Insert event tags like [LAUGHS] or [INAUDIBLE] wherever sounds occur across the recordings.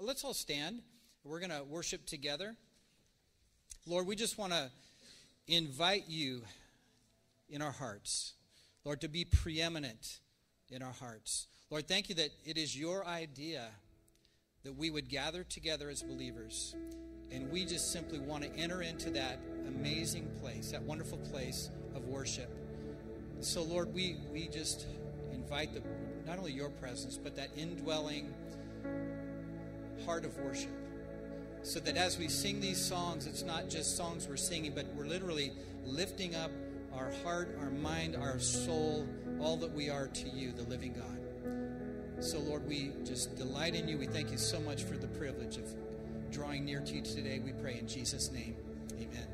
let's all stand. We're going to worship together. Lord, we just want to invite you in our hearts, Lord, to be preeminent in our hearts. Lord, thank you that it is your idea that we would gather together as believers. And we just simply want to enter into that amazing place, that wonderful place of worship. So, Lord, we, we just invite the, not only your presence, but that indwelling heart of worship. So that as we sing these songs, it's not just songs we're singing, but we're literally lifting up our heart, our mind, our soul, all that we are to you, the living God. So, Lord, we just delight in you. We thank you so much for the privilege of drawing near to you today. We pray in Jesus' name. Amen.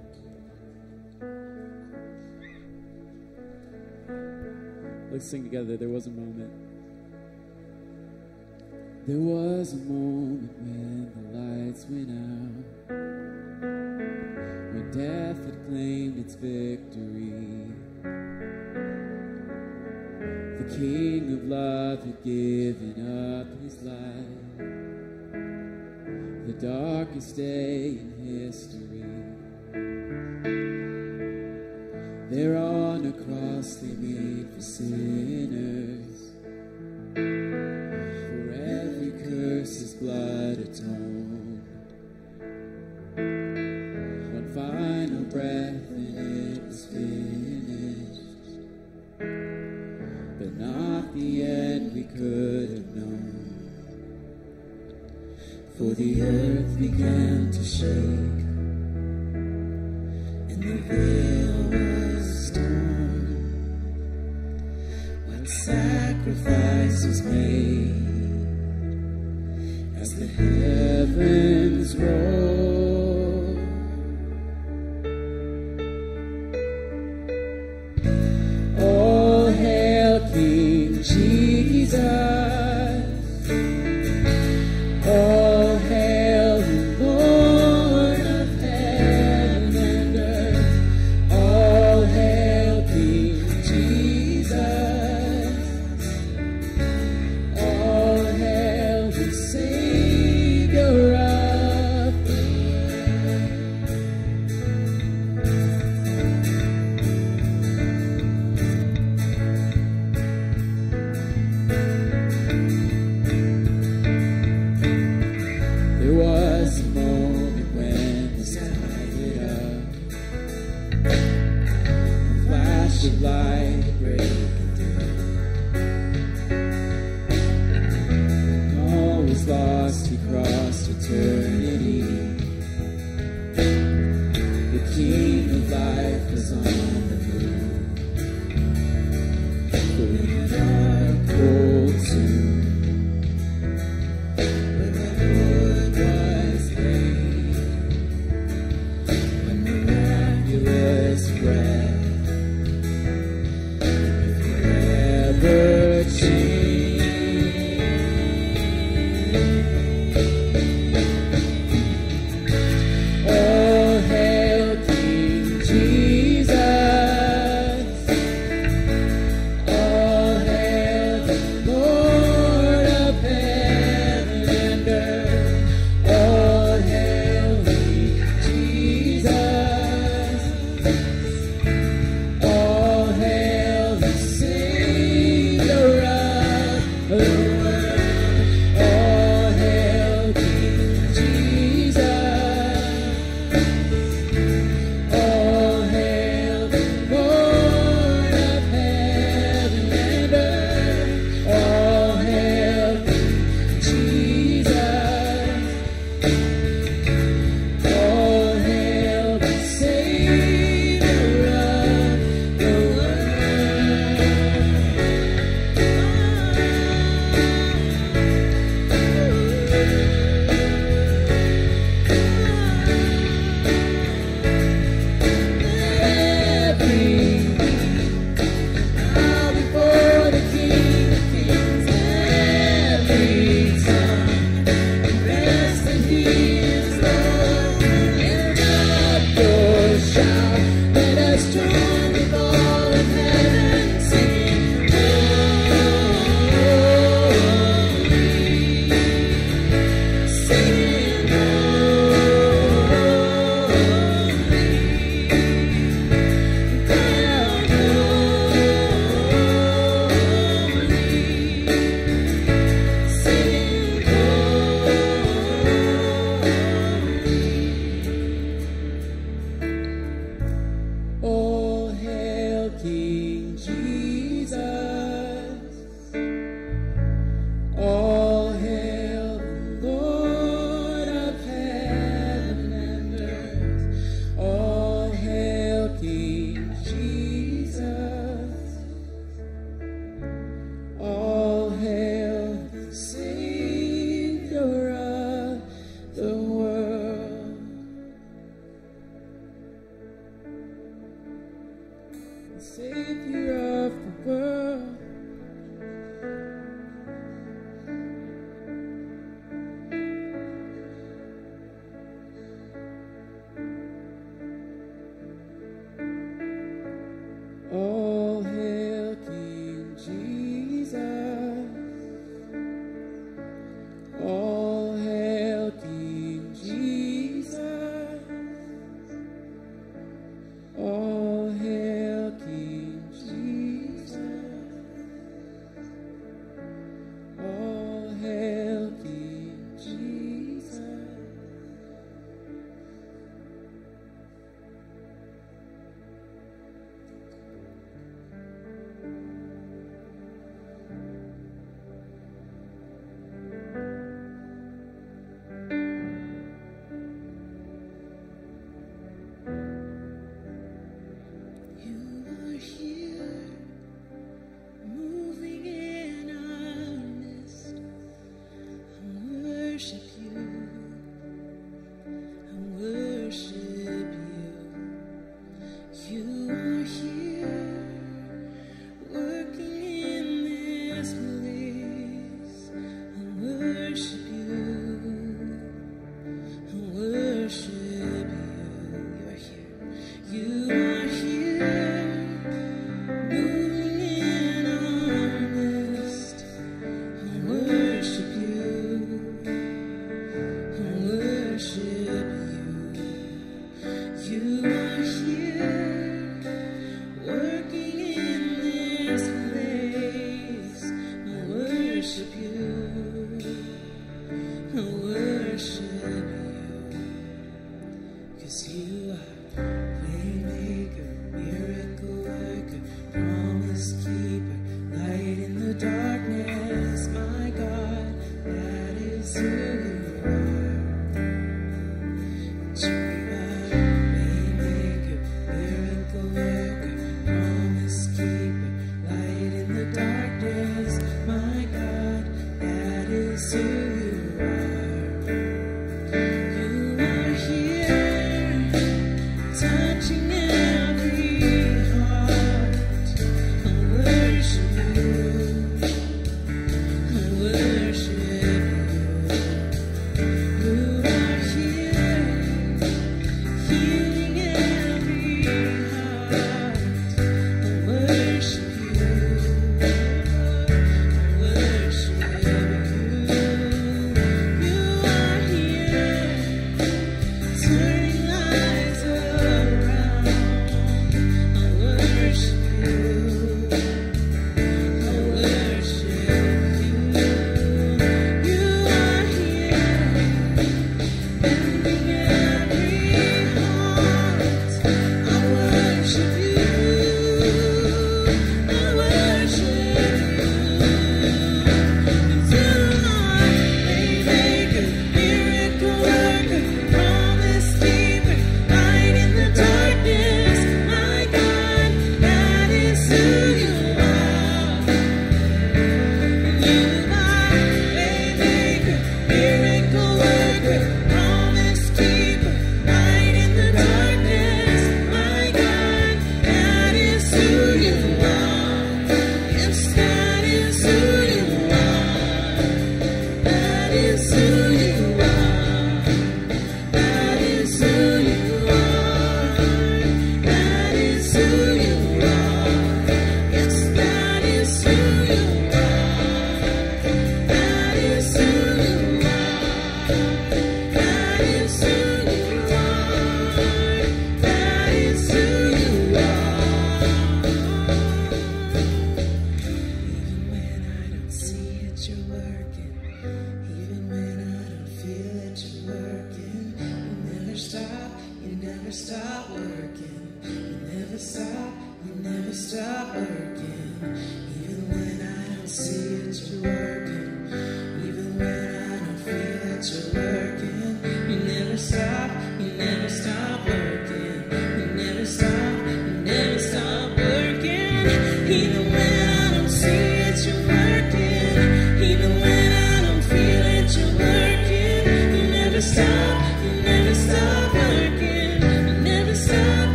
Let's sing together. There was a moment. There was a moment when the lights went out, when death had claimed its victory. The King of love had given up his life, the darkest day in history. There on a cross they made for sinners.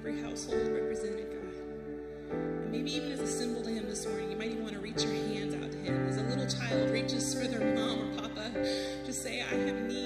every household represented, God. And maybe even as a symbol to Him this morning, you might even want to reach your hands out to Him as a little child reaches for their mom or papa. to say, I have need.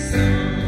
coração.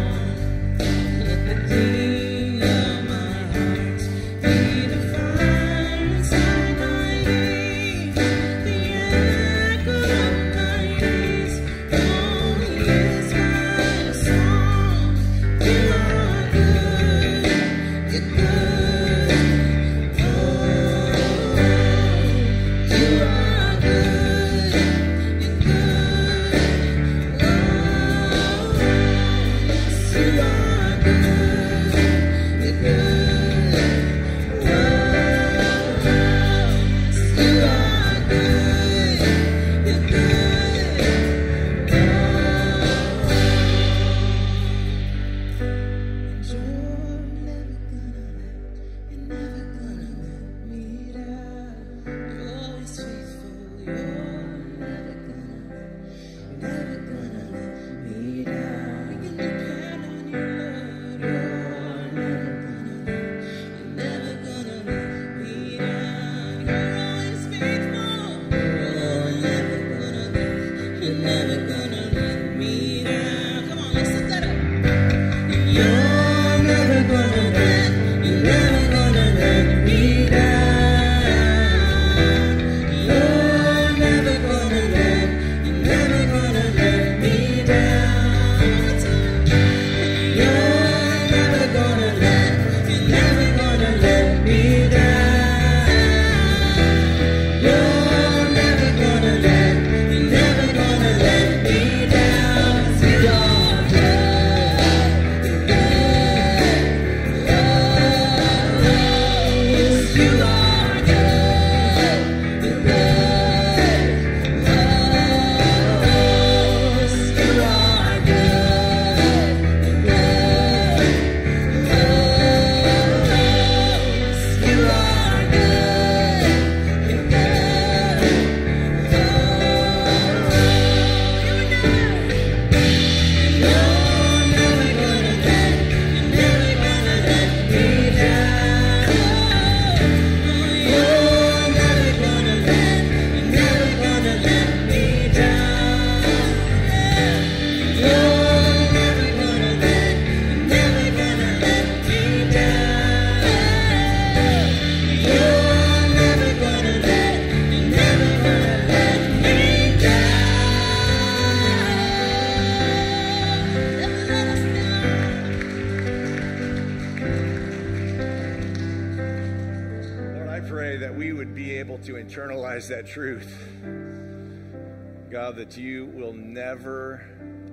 That you will never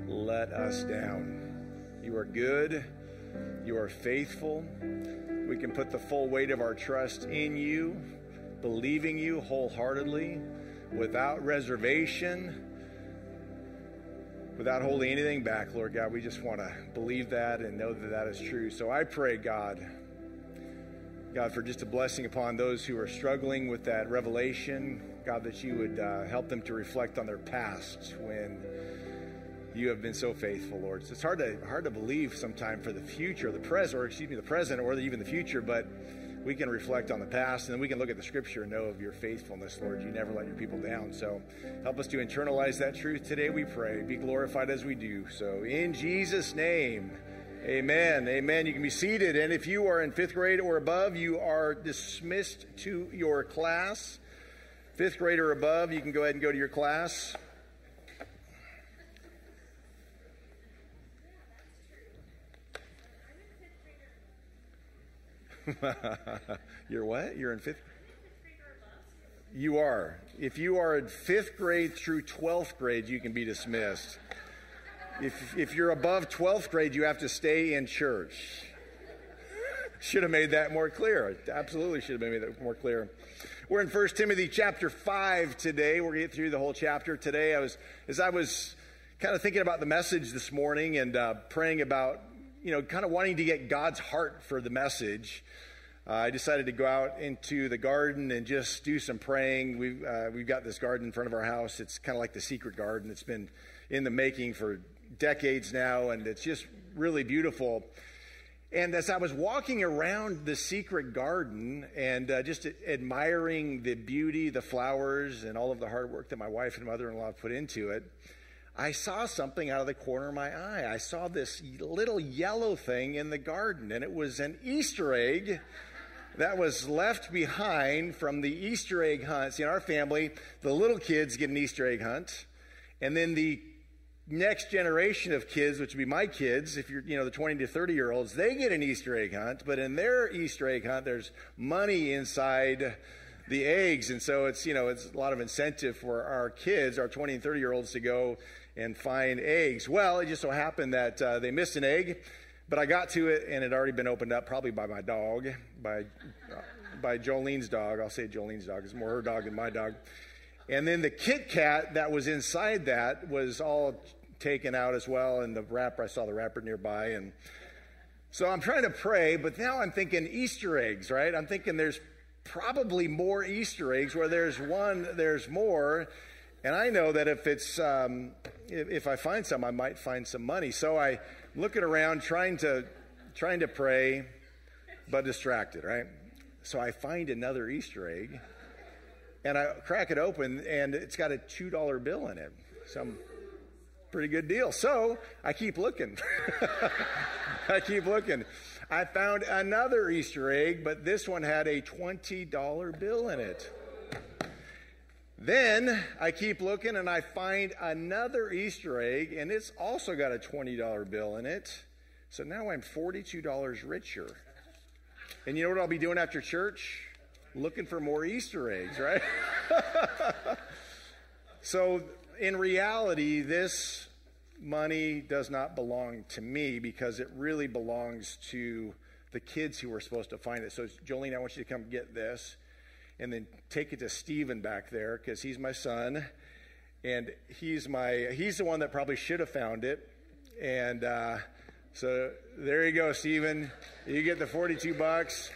let us down. You are good. You are faithful. We can put the full weight of our trust in you, believing you wholeheartedly, without reservation, without holding anything back, Lord God. We just want to believe that and know that that is true. So I pray, God, God, for just a blessing upon those who are struggling with that revelation. God, that you would uh, help them to reflect on their past when you have been so faithful, Lord. So it's hard to hard to believe sometime for the future, the present, or excuse me, the present, or even the future, but we can reflect on the past and then we can look at the scripture and know of your faithfulness, Lord. You never let your people down. So help us to internalize that truth today, we pray. Be glorified as we do. So in Jesus' name. Amen. Amen. You can be seated. And if you are in fifth grade or above, you are dismissed to your class. Fifth grade or above, you can go ahead and go to your class. [LAUGHS] You're what? You're in fifth? You are. If you are in fifth grade through 12th grade, you can be dismissed. If, if you're above 12th grade, you have to stay in church. Should have made that more clear. Absolutely should have made that more clear. We're in 1 Timothy chapter 5 today. We're going to get through the whole chapter today. I was, as I was kind of thinking about the message this morning and uh, praying about, you know, kind of wanting to get God's heart for the message, uh, I decided to go out into the garden and just do some praying. We've, uh, we've got this garden in front of our house. It's kind of like the secret garden. It's been in the making for decades now, and it's just really beautiful. And as I was walking around the secret garden and uh, just admiring the beauty, the flowers, and all of the hard work that my wife and mother in law put into it, I saw something out of the corner of my eye. I saw this little yellow thing in the garden, and it was an Easter egg that was left behind from the Easter egg hunts. In our family, the little kids get an Easter egg hunt, and then the next generation of kids, which would be my kids, if you're, you know, the 20 to 30 year olds, they get an Easter egg hunt, but in their Easter egg hunt, there's money inside the eggs. And so it's, you know, it's a lot of incentive for our kids, our 20 and 30 year olds to go and find eggs. Well, it just so happened that uh, they missed an egg, but I got to it and it had already been opened up, probably by my dog, by, uh, by Jolene's dog. I'll say Jolene's dog. It's more her dog than my dog. And then the Kit Kat that was inside that was all taken out as well, and the wrapper, I saw the wrapper nearby. And so I'm trying to pray, but now I'm thinking Easter eggs, right? I'm thinking there's probably more Easter eggs where there's one, there's more. And I know that if it's, um, if, if I find some, I might find some money. So I looking around trying to, trying to pray, but distracted, right? So I find another Easter egg and I crack it open and it's got a $2 bill in it. Some pretty good deal. So I keep looking. [LAUGHS] I keep looking. I found another Easter egg, but this one had a $20 bill in it. Then I keep looking and I find another Easter egg, and it's also got a $20 bill in it. So now I'm $42 richer. And you know what I'll be doing after church? Looking for more Easter eggs, right? [LAUGHS] so in reality, this money does not belong to me because it really belongs to the kids who were supposed to find it. So, Jolene, I want you to come get this and then take it to Stephen back there because he's my son and he's my he's the one that probably should have found it. And uh, so there you go, Stephen. You get the 42 bucks.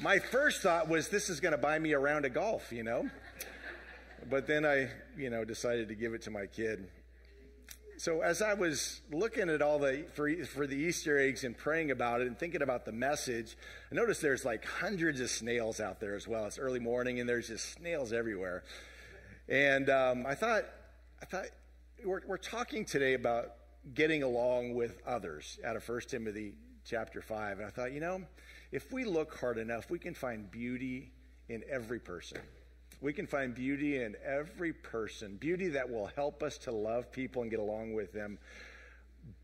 My first thought was this is going to buy me a round of golf, you know. But then I, you know, decided to give it to my kid. So as I was looking at all the for, for the Easter eggs and praying about it and thinking about the message, I noticed there's like hundreds of snails out there as well. It's early morning and there's just snails everywhere. And um, I thought, I thought we're, we're talking today about getting along with others out of 1 Timothy chapter 5. And I thought, you know, if we look hard enough, we can find beauty in every person. We can find beauty in every person, beauty that will help us to love people and get along with them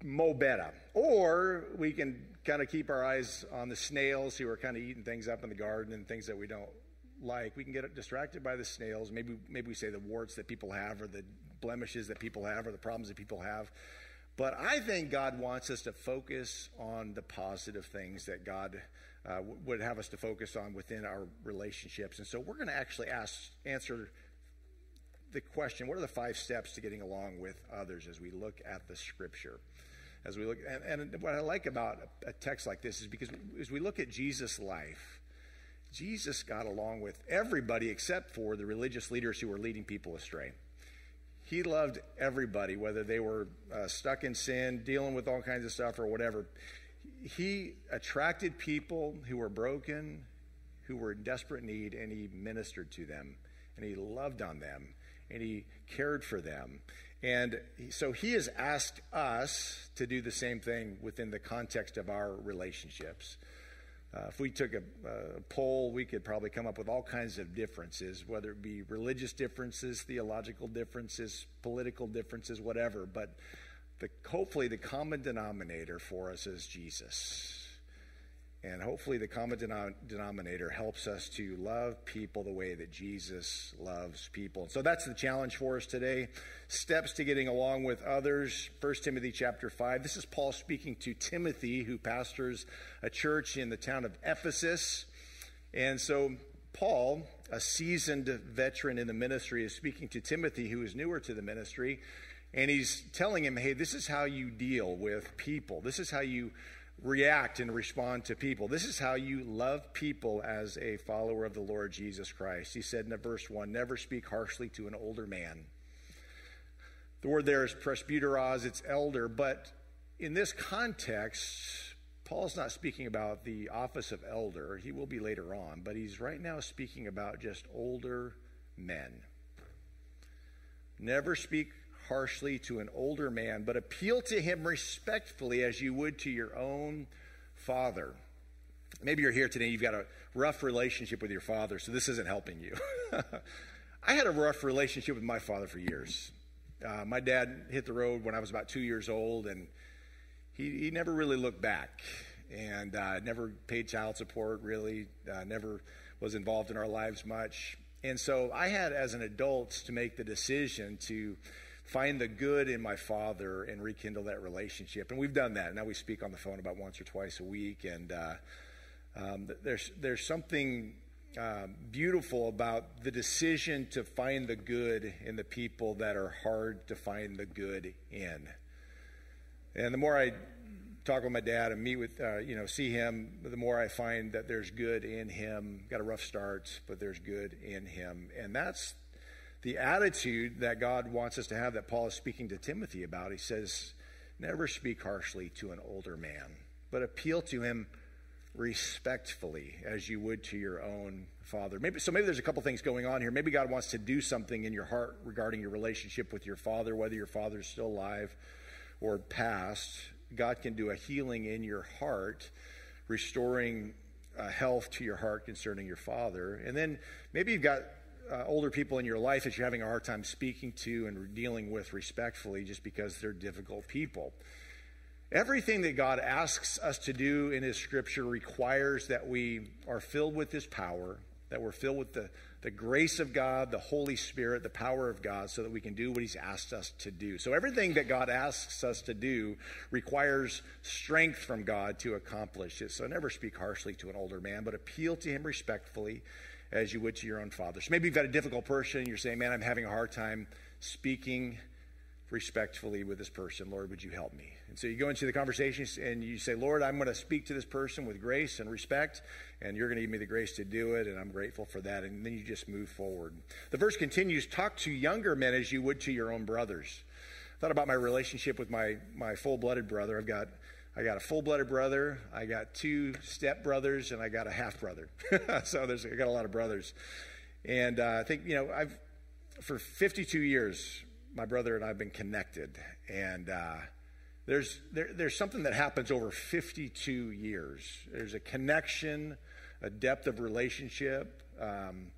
mo better. Or we can kind of keep our eyes on the snails who are kind of eating things up in the garden and things that we don't like. We can get distracted by the snails. Maybe, maybe we say the warts that people have, or the blemishes that people have, or the problems that people have. But I think God wants us to focus on the positive things that God uh, would have us to focus on within our relationships. And so we're going to actually ask, answer the question what are the five steps to getting along with others as we look at the scripture? As we look, and, and what I like about a text like this is because as we look at Jesus' life, Jesus got along with everybody except for the religious leaders who were leading people astray. He loved everybody, whether they were uh, stuck in sin, dealing with all kinds of stuff, or whatever. He attracted people who were broken, who were in desperate need, and he ministered to them, and he loved on them, and he cared for them. And so he has asked us to do the same thing within the context of our relationships. Uh, if we took a, a, poll, we could probably come up with all kinds of differences, whether it be religious differences, theological differences, political differences, whatever. But the, hopefully, the common denominator for us is Jesus. And hopefully, the common denominator helps us to love people the way that Jesus loves people. So that's the challenge for us today. Steps to getting along with others. 1 Timothy chapter 5. This is Paul speaking to Timothy, who pastors a church in the town of Ephesus. And so, Paul, a seasoned veteran in the ministry, is speaking to Timothy, who is newer to the ministry. And he's telling him, hey, this is how you deal with people. This is how you react and respond to people. This is how you love people as a follower of the Lord Jesus Christ. He said in verse 1 Never speak harshly to an older man. The word there is presbyteros, it's elder, but in this context, Paul's not speaking about the office of elder. He will be later on, but he's right now speaking about just older men. Never speak harshly to an older man, but appeal to him respectfully as you would to your own father. Maybe you're here today, you've got a rough relationship with your father, so this isn't helping you. [LAUGHS] I had a rough relationship with my father for years. Uh, my dad hit the road when I was about two years old, and he, he never really looked back and uh, never paid child support, really, uh, never was involved in our lives much. And so I had, as an adult, to make the decision to find the good in my father and rekindle that relationship. And we've done that. Now we speak on the phone about once or twice a week. And uh, um, there's, there's something uh, beautiful about the decision to find the good in the people that are hard to find the good in. And the more I talk with my dad and meet with, uh, you know, see him, the more I find that there's good in him. Got a rough start, but there's good in him. And that's the attitude that God wants us to have that Paul is speaking to Timothy about. He says, Never speak harshly to an older man, but appeal to him respectfully as you would to your own father. Maybe so maybe there's a couple things going on here. Maybe God wants to do something in your heart regarding your relationship with your father, whether your father's still alive or past. God can do a healing in your heart, restoring uh, health to your heart concerning your father. And then maybe you've got uh, older people in your life that you're having a hard time speaking to and dealing with respectfully just because they're difficult people. Everything that God asks us to do in His Scripture requires that we are filled with His power, that we're filled with the, the grace of God, the Holy Spirit, the power of God, so that we can do what He's asked us to do. So, everything that God asks us to do requires strength from God to accomplish it. So, never speak harshly to an older man, but appeal to him respectfully as you would to your own father. So maybe you've got a difficult person you're saying, man, I'm having a hard time speaking respectfully with this person. Lord, would you help me? And so you go into the conversation and you say, Lord, I'm going to speak to this person with grace and respect, and you're going to give me the grace to do it, and I'm grateful for that. And then you just move forward. The verse continues talk to younger men as you would to your own brothers. I thought about my relationship with my, my full blooded brother. I've got I got a full blooded brother, I got two step brothers, and I got a half brother. [LAUGHS] so there's, I got a lot of brothers. And uh, I think, you know, I've, for 52 years, my brother and I have been connected. And uh, there's, there, there's something that happens over 52 years. There's a connection, a depth of relationship. Um,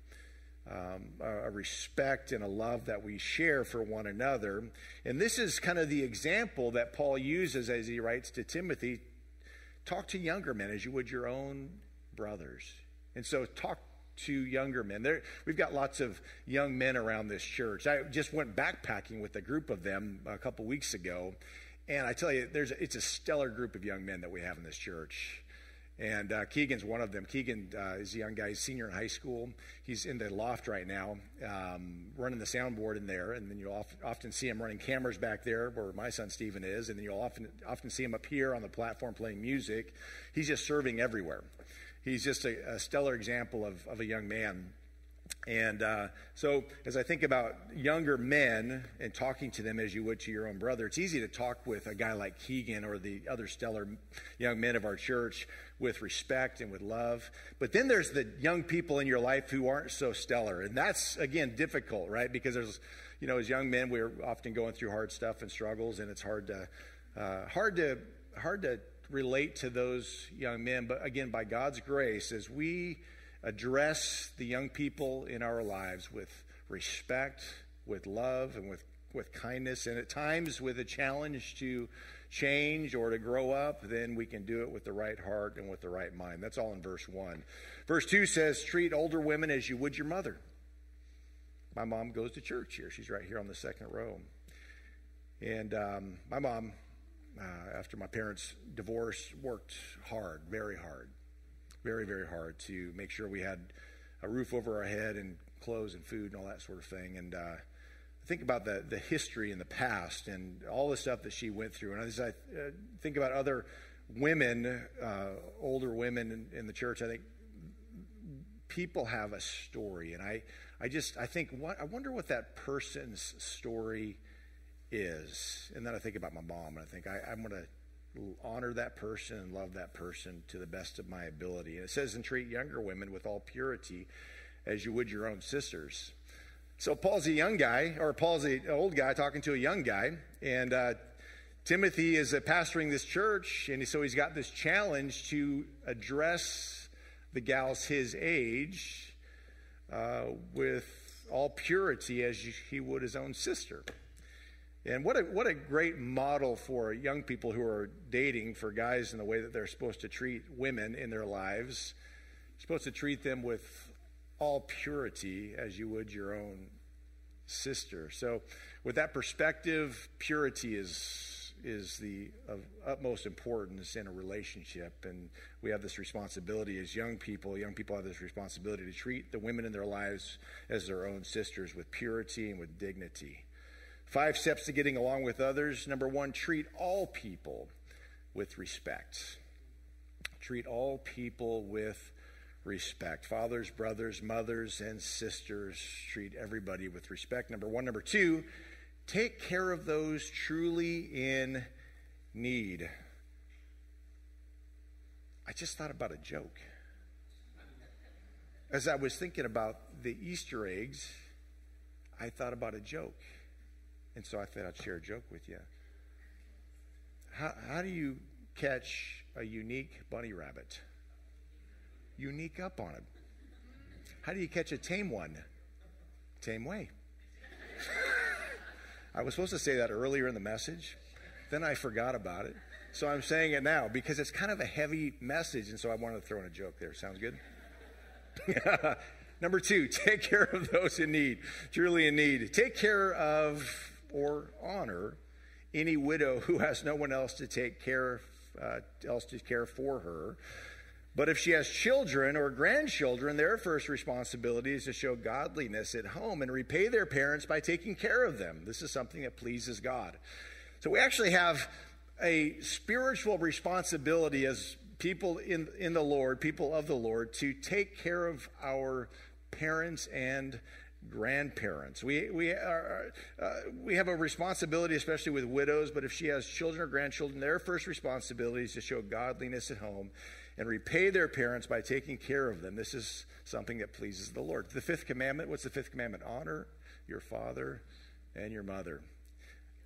um, a respect and a love that we share for one another. And this is kind of the example that Paul uses as he writes to Timothy talk to younger men as you would your own brothers. And so talk to younger men. There, we've got lots of young men around this church. I just went backpacking with a group of them a couple weeks ago, and I tell you, there's it's a stellar group of young men that we have in this church. And uh, Keegan's one of them. Keegan uh, is a young guy, senior in high school. He's in the loft right now, um, running the soundboard in there. And then you'll often, often see him running cameras back there where my son Stephen is. And then you'll often, often see him up here on the platform playing music. He's just serving everywhere. He's just a, a stellar example of, of a young man. And uh, so, as I think about younger men and talking to them as you would to your own brother, it's easy to talk with a guy like Keegan or the other stellar young men of our church with respect and with love. But then there's the young people in your life who aren't so stellar. And that's, again, difficult, right? Because there's, you know, as young men, we're often going through hard stuff and struggles, and it's hard to, uh, hard to, hard to relate to those young men. But again, by God's grace, as we address the young people in our lives with respect, with love, and with, with kindness, and at times with a challenge to change or to grow up, then we can do it with the right heart and with the right mind. That's all in verse 1. Verse 2 says, Treat older women as you would your mother. My mom goes to church here. She's right here on the second row. And um, my mom, uh, after my parents' divorce, worked hard, very hard very, very hard to make sure we had a roof over our head and clothes and food and all that sort of thing. And uh, think about the, the history in the past and all the stuff that she went through. And as I uh, think about other women, uh, older women in, in, the church, I think people have a story. And I, I just, I think, what, I wonder what that person's story is. And then I think about my mom and I think I, I'm going to honor that person and love that person to the best of my ability. And it says, and treat younger women with all purity as you would your own sisters. So Paul's a young guy, or Paul's an old guy talking to a young guy, and uh, Timothy is uh, pastoring this church, and so he's got this challenge to address the gals his age uh, with all purity as he would his own sister. And what a, what a great model for young people who are dating for guys in the way that they're supposed to treat women in their lives. You're supposed to treat them with all purity as you would your own sister. So, with that perspective, purity is, is the of utmost importance in a relationship. And we have this responsibility as young people. Young people have this responsibility to treat the women in their lives as their own sisters with purity and with dignity. Five steps to getting along with others. Number one, treat all people with respect. Treat all people with respect. Fathers, brothers, mothers, and sisters, treat everybody with respect. Number one. Number two, take care of those truly in need. I just thought about a joke. As I was thinking about the Easter eggs, I thought about a joke. And so I thought I'd share a joke with you. How, how do you catch a unique bunny rabbit? Unique up on it. How do you catch a tame one? Tame way. [LAUGHS] I was supposed to say that earlier in the message, then I forgot about it. So I'm saying it now because it's kind of a heavy message, and so I wanted to throw in a joke there. Sounds good? [LAUGHS] Number two, take care of those in need, truly in need. Take care of or honor any widow who has no one else to take care uh, else to care for her. But if she has children or grandchildren, their first responsibility is to show godliness at home and repay their parents by taking care of them. This is something that pleases God. So we actually have a spiritual responsibility as people in, in the Lord, people of the Lord, to take care of our parents and grandparents. We, we, are, uh, we have a responsibility, especially with widows, but if she has children or grandchildren, their first responsibility is to show godliness at home and repay their parents by taking care of them. This is something that pleases the Lord. The fifth commandment what's the fifth commandment? Honor your father and your mother.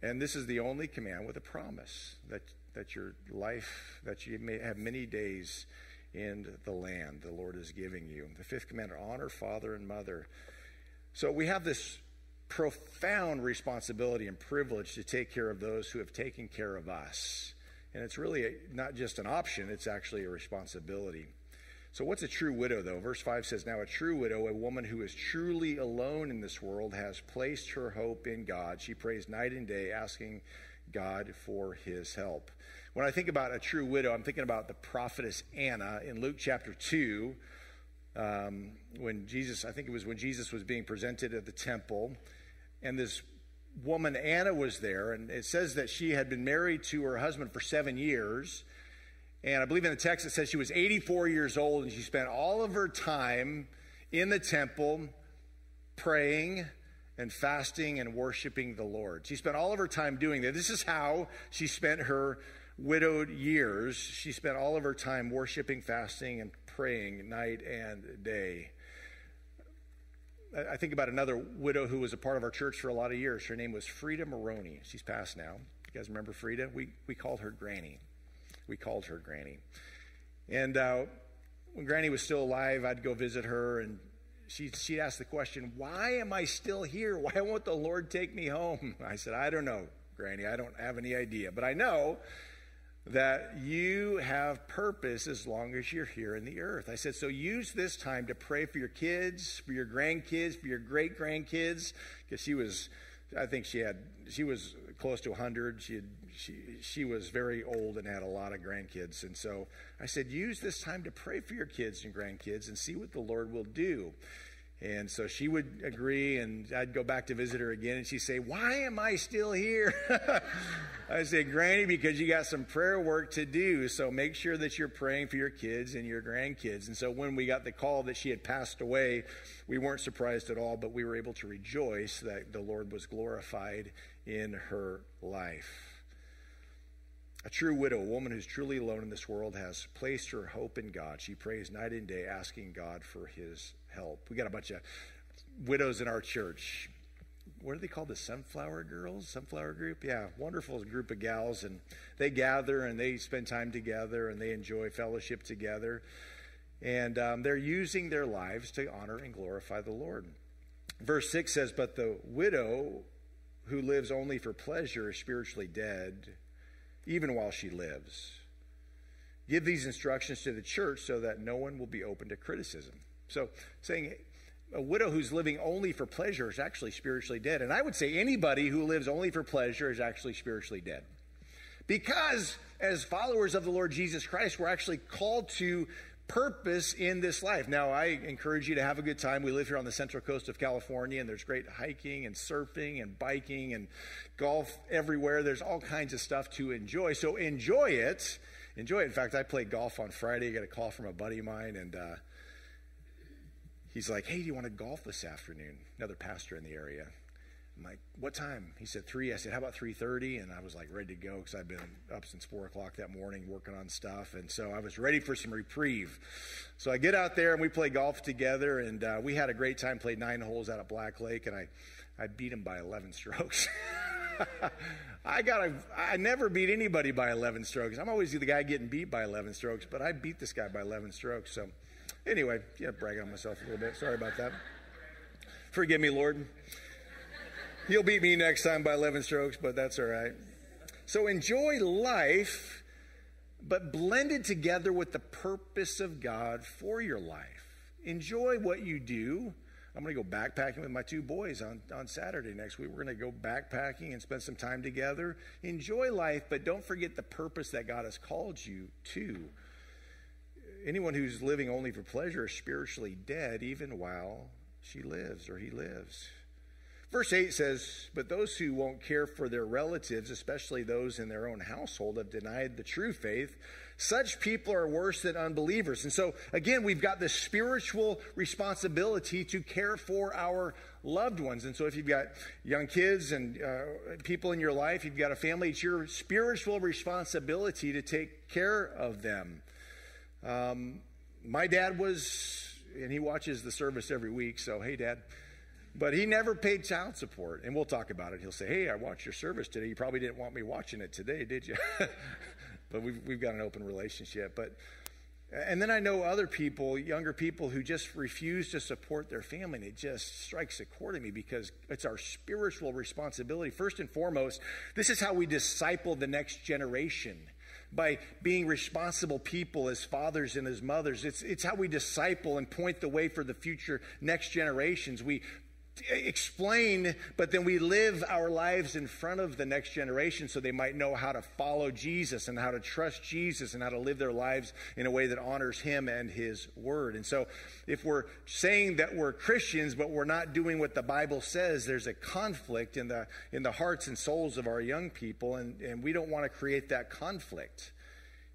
And this is the only command with a promise that, that your life, that you may have many days in the land the Lord is giving you. The fifth commandment honor father and mother. So we have this profound responsibility and privilege to take care of those who have taken care of us. And it's really a, not just an option, it's actually a responsibility. So, what's a true widow, though? Verse 5 says, Now a true widow, a woman who is truly alone in this world, has placed her hope in God. She prays night and day, asking God for his help. When I think about a true widow, I'm thinking about the prophetess Anna in Luke chapter 2. Um, when Jesus, I think it was when Jesus was being presented at the temple, and this woman, Anna, was there, and it says that she had been married to her husband for seven years. And I believe in the text it says she was 84 years old and she spent all of her time in the temple praying and fasting and worshiping the Lord. She spent all of her time doing that. This is how she spent her widowed years. She spent all of her time worshiping, fasting, and praying night and day. I think about another widow who was a part of our church for a lot of years. Her name was Frida Maroney. She's passed now. You guys remember Frida? We, we called her Granny we called her Granny. And uh, when Granny was still alive, I'd go visit her, and she, she'd ask the question, Why am I still here? Why won't the Lord take me home? I said, I don't know, Granny. I don't have any idea. But I know that you have purpose as long as you're here in the earth. I said, so use this time to pray for your kids, for your grandkids, for your great grandkids, because she was, I think she had, she was close to 100. She had she, she was very old and had a lot of grandkids. And so I said, use this time to pray for your kids and grandkids and see what the Lord will do. And so she would agree, and I'd go back to visit her again, and she'd say, Why am I still here? [LAUGHS] I say, Granny, because you got some prayer work to do. So make sure that you're praying for your kids and your grandkids. And so when we got the call that she had passed away, we weren't surprised at all, but we were able to rejoice that the Lord was glorified in her life. A true widow, a woman who's truly alone in this world, has placed her hope in God. She prays night and day, asking God for his help. We got a bunch of widows in our church. What are they called? The Sunflower Girls? Sunflower Group? Yeah, wonderful group of gals. And they gather and they spend time together and they enjoy fellowship together. And um, they're using their lives to honor and glorify the Lord. Verse 6 says, But the widow who lives only for pleasure is spiritually dead even while she lives. Give these instructions to the church so that no one will be open to criticism. So, saying a widow who's living only for pleasure is actually spiritually dead. And I would say anybody who lives only for pleasure is actually spiritually dead. Because as followers of the Lord Jesus Christ, we're actually called to purpose in this life. Now, I encourage you to have a good time. We live here on the central coast of California, and there's great hiking and surfing and biking and golf everywhere. There's all kinds of stuff to enjoy. So enjoy it. Enjoy it. In fact, I played golf on Friday. I got a call from a buddy of mine, and uh, he's like, Hey, do you want to golf this afternoon? Another pastor in the area. I'm like, what time? He said three. I said, how about three thirty? And I was like ready to go because I'd been up since four o'clock that morning working on stuff, and so I was ready for some reprieve. So I get out there and we play golf together, and uh, we had a great time. Played nine holes out at Black Lake, and I I beat him by eleven [LAUGHS] strokes. I got a, I never beat anybody by 11 strokes. I'm always the guy getting beat by 11 strokes, but I beat this guy by 11 strokes. So, anyway, yeah, bragging on myself a little bit. Sorry about that. Forgive me, Lord. He'll beat me next time by 11 strokes, but that's all right. So enjoy life, but blend it together with the purpose of God for your life. Enjoy what you do. I'm going to go backpacking with my two boys on, on Saturday next week. We're going to go backpacking and spend some time together. Enjoy life, but don't forget the purpose that God has called you to. Anyone who's living only for pleasure is spiritually dead even while she lives or he lives. Verse 8 says, But those who won't care for their relatives, especially those in their own household, have denied the true faith. Such people are worse than unbelievers. And so, again, we've got this spiritual responsibility to care for our loved ones. And so, if you've got young kids and uh, people in your life, you've got a family, it's your spiritual responsibility to take care of them. Um, my dad was, and he watches the service every week, so hey, dad. But he never paid child support. And we'll talk about it. He'll say, Hey, I watched your service today. You probably didn't want me watching it today, did you? [LAUGHS] but we've, we've got an open relationship. But and then I know other people, younger people, who just refuse to support their family. And it just strikes a chord in me because it's our spiritual responsibility. First and foremost, this is how we disciple the next generation by being responsible people as fathers and as mothers. It's, it's how we disciple and point the way for the future next generations. We explain, but then we live our lives in front of the next generation so they might know how to follow Jesus and how to trust Jesus and how to live their lives in a way that honors Him and His Word. And so, if we're saying that we're Christians, but we're not doing what the Bible says, there's a conflict in the, in the hearts and souls of our young people, and, and we don't want to create that conflict.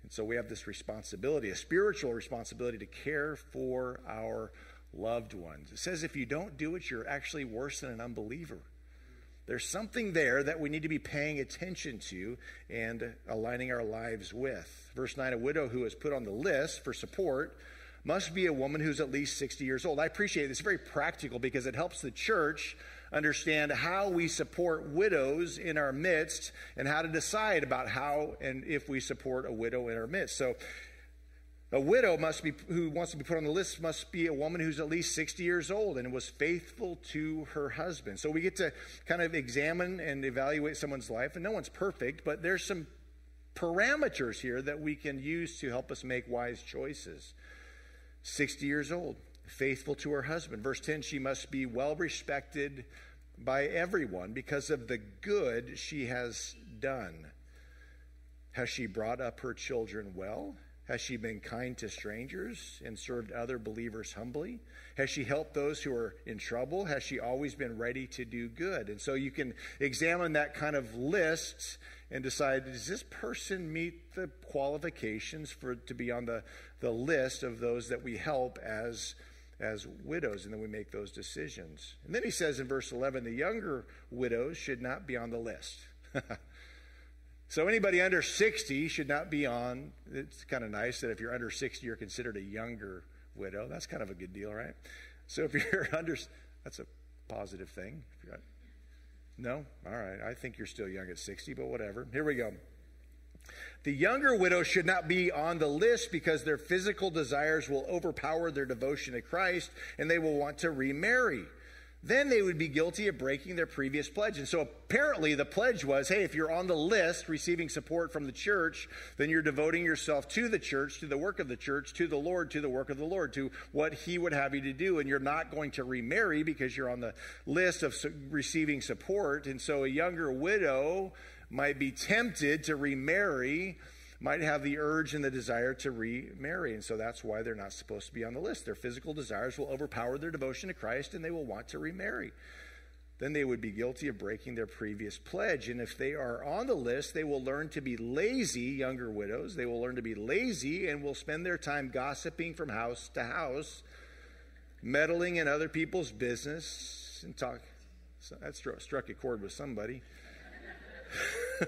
And so, we have this responsibility, a spiritual responsibility to care for our loved ones. It says if you don't do it, you're actually worse than an unbeliever. There's something there that we need to be paying attention to and aligning our lives with. Verse 9 A widow who is put on the list for support must be a woman who's at least 60 years old. I appreciate it. It's very practical because it helps the church understand how we support widows in our midst and how to decide about how and if we support a widow in our midst. So a widow must be, who wants to be put on the list must be a woman who's at least 60 years old and was faithful to her husband. So we get to kind of examine and evaluate someone's life, and no one's perfect, but there's some parameters here that we can use to help us make wise choices. 60 years old, faithful to her husband. Verse 10 she must be well respected by everyone because of the good she has done. Has she brought up her children well? Has she been kind to strangers and served other believers humbly? Has she helped those who are in trouble? Has she always been ready to do good? And so you can examine that kind of list and decide does this person meet the qualifications for to be on the, the list of those that we help as as widows and then we make those decisions. And then he says in verse 11 the younger widows should not be on the list. [LAUGHS] So anybody under 60 should not be on. It's kind of nice that if you're under 60, you're considered a younger widow. That's kind of a good deal, right? So if [LAUGHS] you're under, that's a positive thing. No? All right. I think you're still young at 60, but whatever. Here we go. The younger widow should not be on the list because their physical desires will overpower their devotion to Christ and they will want to remarry then they would be guilty of breaking their previous pledge. And so apparently the pledge was hey, if you're on the list receiving support from the church, then you're devoting yourself to the church, to the work of the church, to the Lord, to the work of the Lord, to what He would have you to do. And you're not going to remarry because you're on the list of receiving support. And so a younger widow might be tempted to remarry might have the urge and the desire to remarry. And so that's why they're not supposed to be on the list. Their physical desires will overpower their devotion to Christ and they will want to remarry. Then they would be guilty of breaking their previous pledge. And if they are on the list, they will learn to be lazy, younger widows. They will learn to be lazy and will spend their time gossiping from house to house, meddling in other people's business, and talk. So that struck a chord with somebody.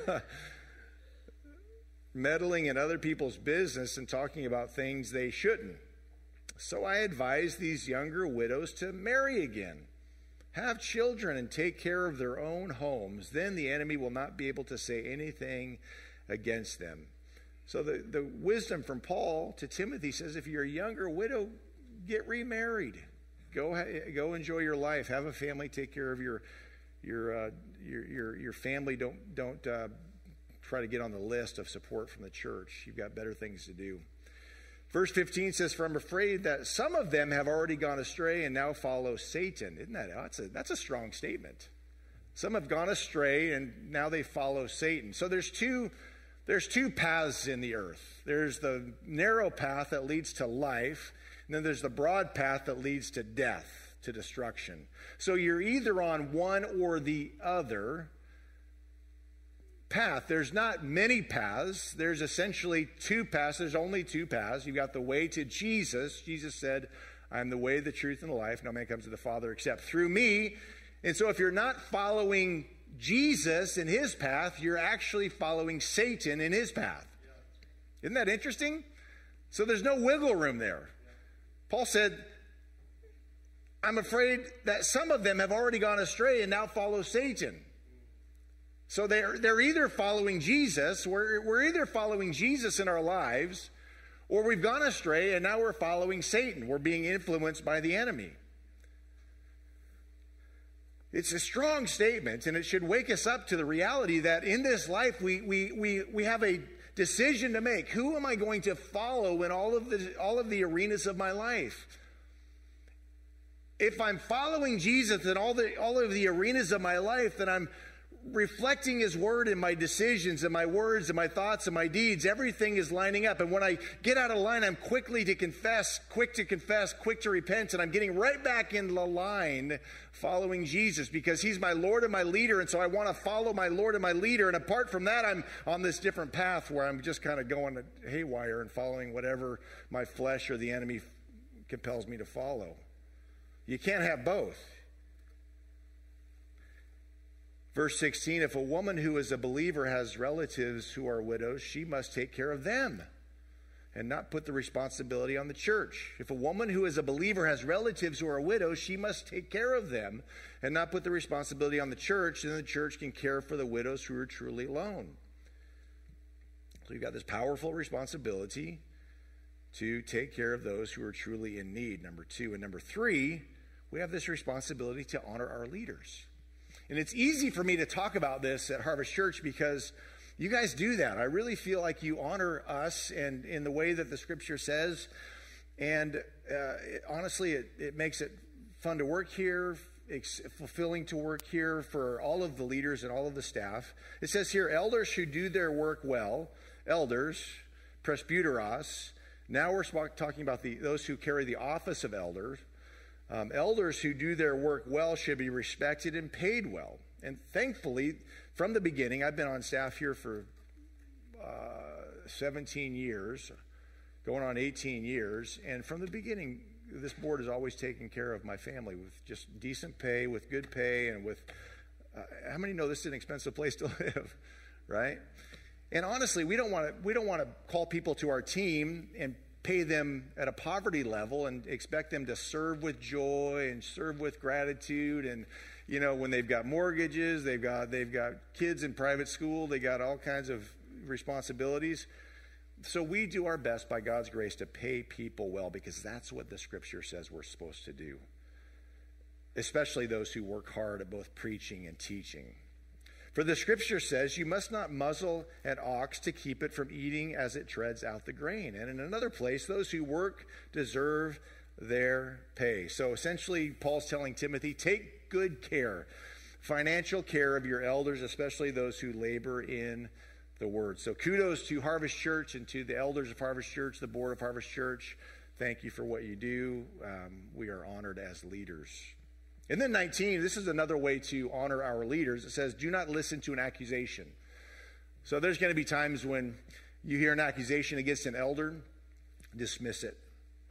[LAUGHS] meddling in other people's business and talking about things they shouldn't. So I advise these younger widows to marry again, have children, and take care of their own homes. Then the enemy will not be able to say anything against them. So the, the wisdom from Paul to Timothy says if you're a younger widow, get remarried. Go, go enjoy your life. Have a family. Take care of your, your, uh, your, your, your family. Don't, don't uh, try to get on the list of support from the church. You've got better things to do. Verse 15 says, For I'm afraid that some of them have already gone astray and now follow Satan. Isn't that that's a, that's a strong statement? Some have gone astray and now they follow Satan. So there's two there's two paths in the earth. There's the narrow path that leads to life, and then there's the broad path that leads to death, to destruction. So you're either on one or the other path. There's not many paths. There's essentially two paths. There's only two paths. You've got the way to Jesus. Jesus said, I am the way, the truth, and the life. No man comes to the Father except through me. And so if you're not following Jesus in his path, you're actually following Satan in his path. Isn't that interesting? So there's no wiggle room there. Paul said, I'm afraid that some of them have already gone astray and now follow Satan. So they're, they're either following Jesus, we're, we're either following Jesus in our lives, or we've gone astray and now we're following Satan. We're being influenced by the enemy. It's a strong statement, and it should wake us up to the reality that in this life we, we, we, we have a decision to make. Who am I going to follow in all of the all of the arenas of my life? If I'm following Jesus in all the all of the arenas of my life, then I'm reflecting his word in my decisions and my words and my thoughts and my deeds everything is lining up. And when i get out of line i'm quickly to confess quick to confess quick to repent and i'm getting right back in the line following jesus because he's my lord and my leader. And so i want to follow my lord and my leader. And apart from that i'm on this different path where i'm just kind of going haywire and following whatever my flesh or the enemy compels me to follow. You can't have both Verse 16 If a woman who is a believer has relatives who are widows, she must take care of them and not put the responsibility on the church. If a woman who is a believer has relatives who are widows, she must take care of them and not put the responsibility on the church, and the church can care for the widows who are truly alone. So you've got this powerful responsibility to take care of those who are truly in need, number two. And number three, we have this responsibility to honor our leaders. And it's easy for me to talk about this at Harvest Church because you guys do that. I really feel like you honor us and in the way that the scripture says. And uh, it, honestly, it, it makes it fun to work here, it's fulfilling to work here for all of the leaders and all of the staff. It says here, elders who do their work well, elders, presbyteros. Now we're talking about the, those who carry the office of elders. Um, elders who do their work well should be respected and paid well. And thankfully, from the beginning, I've been on staff here for uh, 17 years, going on 18 years. And from the beginning, this board has always taken care of my family with just decent pay, with good pay, and with uh, how many know this is an expensive place to [LAUGHS] live, right? And honestly, we don't want to we don't want to call people to our team and pay them at a poverty level and expect them to serve with joy and serve with gratitude. And you know when they've got mortgages they've got they've got kids in private school they got all kinds of responsibilities. So we do our best by God's grace to pay people well because that's what the scripture says we're supposed to do especially those who work hard at both preaching and teaching for the scripture says, You must not muzzle an ox to keep it from eating as it treads out the grain. And in another place, those who work deserve their pay. So essentially, Paul's telling Timothy, Take good care, financial care of your elders, especially those who labor in the word. So kudos to Harvest Church and to the elders of Harvest Church, the board of Harvest Church. Thank you for what you do. Um, we are honored as leaders. And then 19, this is another way to honor our leaders. It says, do not listen to an accusation. So there's going to be times when you hear an accusation against an elder, dismiss it.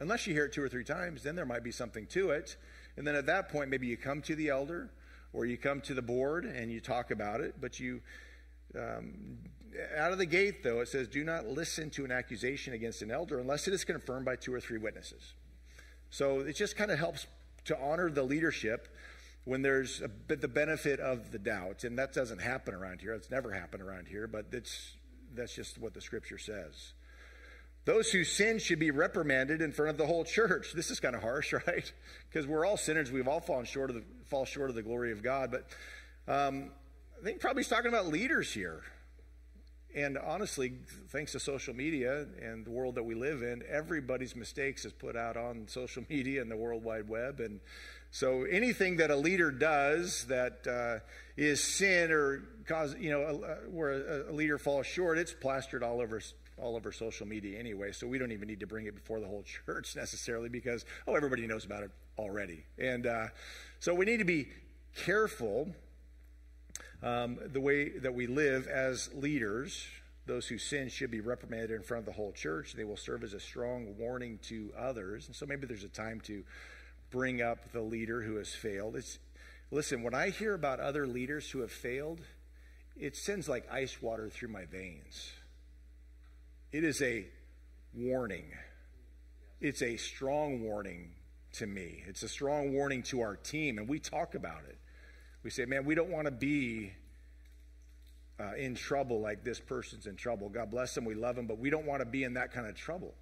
Unless you hear it two or three times, then there might be something to it. And then at that point, maybe you come to the elder or you come to the board and you talk about it. But you, um, out of the gate, though, it says, do not listen to an accusation against an elder unless it is confirmed by two or three witnesses. So it just kind of helps to honor the leadership when there's a, the benefit of the doubt. And that doesn't happen around here. It's never happened around here, but it's, that's just what the scripture says. Those who sin should be reprimanded in front of the whole church. This is kind of harsh, [LAUGHS] right? Because we're all sinners. We've all fallen short of the, fall short of the glory of God. But um, I think probably he's talking about leaders here. And honestly, thanks to social media and the world that we live in, everybody's mistakes is put out on social [LAUGHS] media and the World Wide Web. And so anything that a leader does that uh, is sin or cause, you know, uh, where a, a, leader falls short, it's plastered all over all over social media anyway. So we don't even need to bring it before the whole [LAUGHS] church necessarily because oh, everybody knows about it already. And uh, so we need to be careful um, the way that we live as leaders. Those who sin should be reprimanded in front of the whole church. They will serve as a strong warning to others. And so maybe there's a time to bring up the leader who has failed. It's, listen, when I hear about other leaders who have failed, it sends like ice water through my veins. It is a warning. It's a strong warning to me. It's a strong warning to our team, and we talk about it. We say, man, we don't want to be uh, in trouble like this person's in trouble. God bless them. We love them, but we don't want to be in that kind of trouble.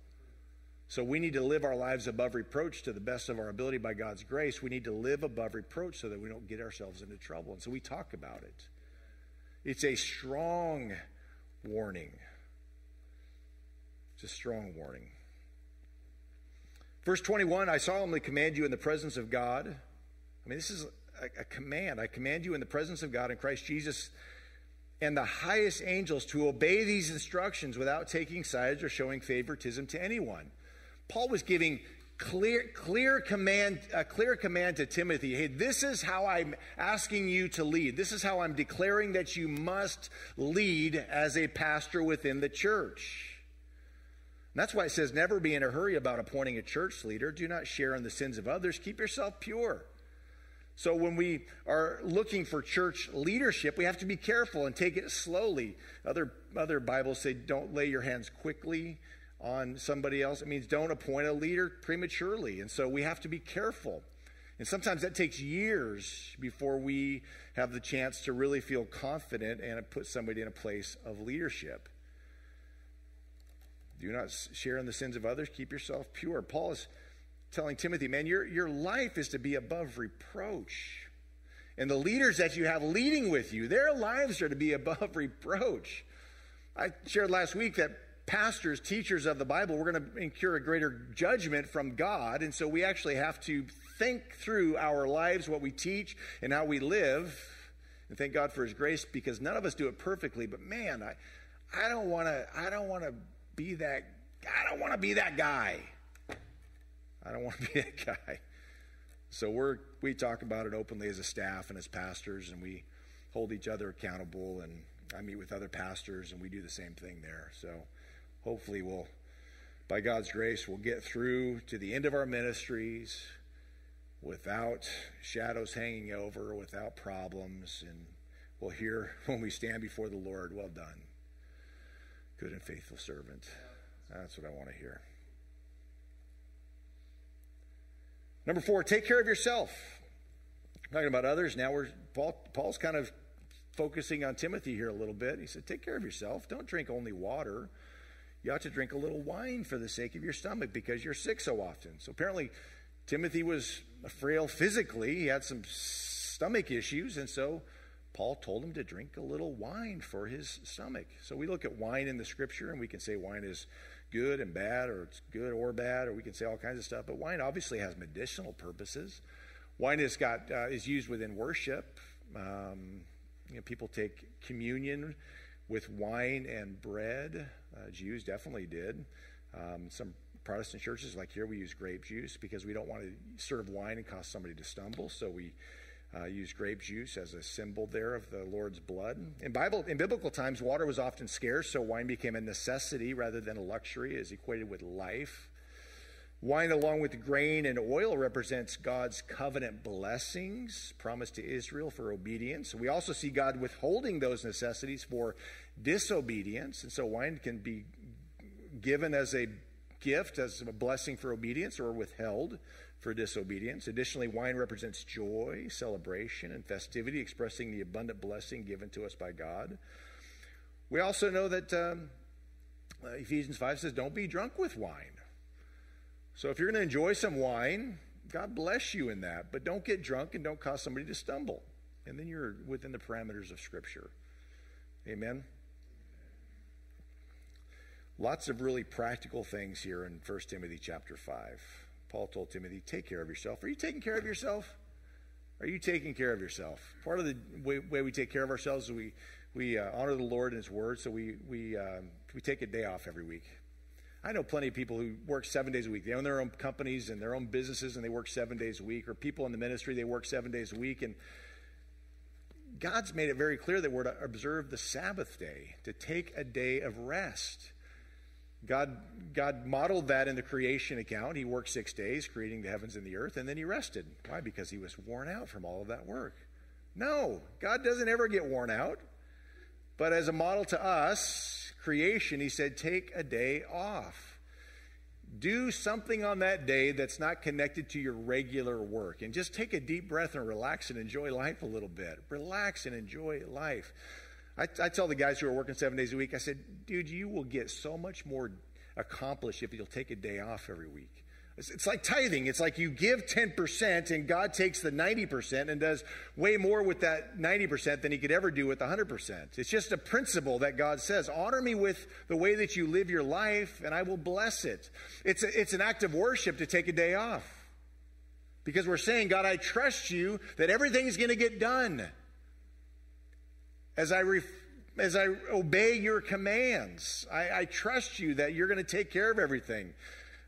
So we need to live our lives above reproach to the best of our ability by God's grace. We need to live above reproach so that we don't get ourselves into trouble. And so we talk about it. It's a strong warning. It's a strong warning. Verse 21 I solemnly command you in the presence of God. I mean, this is a, command. I command you in the presence of God in Christ Jesus and the highest angels to obey these instructions without taking sides or showing favoritism to anyone. Paul was giving clear, clear command, a clear command to Timothy. Hey, this is how I'm asking you to lead. This is how I'm declaring that you must lead as a pastor within the church. And that's why it says, never be in a hurry about appointing a church leader. Do not share in the sins of others. Keep yourself pure. So when we are looking for church leadership, we have to be careful and take it slowly. Other other Bibles say don't lay your hands quickly on somebody else. It means don't appoint a leader prematurely. And so we have to be careful. And sometimes that takes years before we have the chance to really feel confident and put somebody in a place of leadership. Do not share in the sins of others. Keep yourself pure. Paul is telling Timothy, man, your, your life is to be above reproach. And the leaders that you have leading with you, their lives are to be [LAUGHS] above reproach. I shared last week that pastors, teachers of the Bible, we're going to incur a greater judgment from God. And so we actually have to think through our lives, what we teach, and how we live. And thank God for his grace because none of us do it perfectly. But man, I, I don't want to, I don't want to be that, I don't want to be that guy. I don't want to [LAUGHS] be that guy. So we're we talk about it openly as a staff and as pastors, and we hold each other accountable. And I meet with other pastors, and we do the same thing there. So hopefully, we'll, by God's grace, we'll get through to the end of our ministries without shadows hanging over, without problems, and we'll hear [LAUGHS] when we stand before the Lord, "Well done, good and faithful servant." That's what I want to hear. Number four, take care of yourself. talking about others now. We're Paul, Paul's kind of focusing on Timothy here a little bit. He said, "Take care of yourself. Don't drink only water. You ought to drink a little wine for the sake of your stomach because you're sick so often." So apparently, Timothy was frail physically. He had some stomach issues, and so Paul told him to drink a little wine for his stomach. So we look at wine in the Scripture, and we can say wine is good and bad, or it's good or bad, or we can say all kinds of stuff. But wine obviously has medicinal purposes. Wine is got uh, is used within worship. Um, you know, people take communion with wine and bread. Uh, Jews definitely did. Um, some Protestant churches, like here, we use grape juice because we don't want to serve wine and cause somebody to stumble. So we uh, used grape juice as a symbol there of the Lord's blood. In Bible, in biblical times, water was often scarce, so wine became a necessity rather than a luxury, is equated with life. Wine, along with grain and oil, represents God's covenant blessings promised to Israel for obedience. We also see God withholding those necessities for disobedience, and so wine can be given as a gift, as a blessing for obedience, or withheld for disobedience. Additionally, wine represents joy, celebration, and festivity, expressing the abundant blessing given to us by God. We also know that um, uh, Ephesians 5 says, Don't be drunk with wine. So if you're going to enjoy some wine, God bless you in that, but don't get drunk and don't cause somebody to stumble. And then you're within the parameters of Scripture. Amen. Lots of really practical things here in 1 Timothy chapter 5. Paul told Timothy, take care of yourself. Are you taking care of yourself? Are you taking care of yourself? Part of the way, way we take care of ourselves is we, we uh, honor the Lord and His Word, so we, we, um, we take a day off every week. I know plenty of people who work seven days a week. They own their own companies and their own businesses, and they work seven days a week. Or people in the ministry, they work seven days a week. And God's made it very clear that we're to observe the Sabbath day, to take a day of rest. God, God modeled that in the creation account. He worked six days creating the heavens and the earth, and then he rested. Why? Because he was worn out from all of that work. No, God doesn't ever get worn out. But as a model to us, creation, he said, take a day off. Do something on that day that's not connected to your regular work. And just take a deep breath and relax and enjoy life a little bit. Relax and enjoy life. I, I tell the guys who are working seven days a week, I said, dude, you will get so much more accomplished if you'll take a day off every week. It's, like tithing. It's like you give 10% and God takes the 90% and does way more with that 90% than he could ever do with 100%. It's just a principle that God says, honor me with the way that you live your life and I will bless it. It's, a, it's an act of worship to take a day off. Because we're saying, God, I trust you that everything's going to get done as I, re- as I obey your commands. I, I trust you that you're going to take care of everything.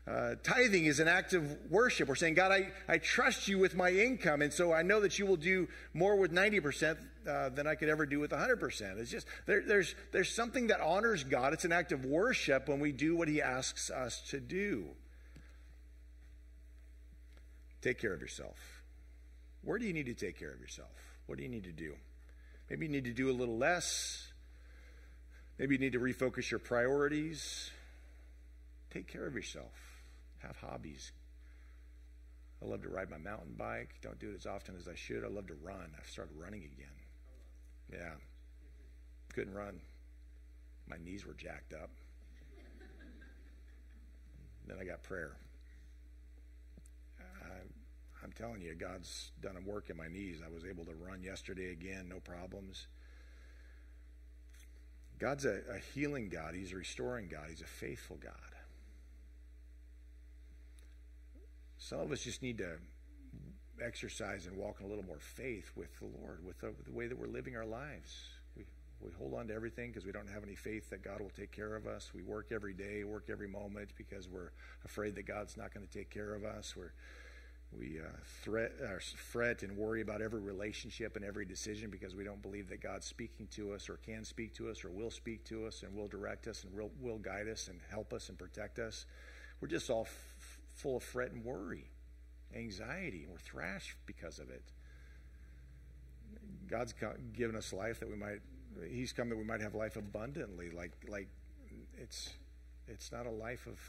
Uh, tithing is an act of worship. We're saying, God, I, I trust you with my income, and so I know that you will do more with 90% uh, than I could ever do with 100%. It's just, there, there's, there's something that honors God. It's an act of worship when we do what he asks us to do. Take care of yourself. Where do you need to take care of yourself? What do you need to do? Maybe you need to do a little less. Maybe you need to refocus your priorities. Take care of yourself. Have hobbies. I love to ride my mountain bike. Don't do it as often as I should. I love to run. I've started running again. Yeah. Couldn't run. My knees were jacked up. then I got prayer. I'm telling you, God's done a work in my knees. I was able to run yesterday again, no problems. God's a, a healing God. He's a restoring God. He's a faithful God. Some of us just need to exercise and walk in a little more faith with the Lord, with the, with the way that we're living our lives. We, we hold on to everything because we don't have any faith that God will take care of us. We work every day, work every moment because we're afraid that God's not going to take care of us. We're we uh, threat, uh, fret and worry about every relationship and every decision because we don't believe that God's speaking to us or can speak to us or will speak to us and will direct us and will, will guide us and help us and protect us. We're just all f- full of fret and worry, anxiety, and we're thrashed because of it. God's given us life that we might, He's come that we might have life abundantly. Like, like it's, it's not a life of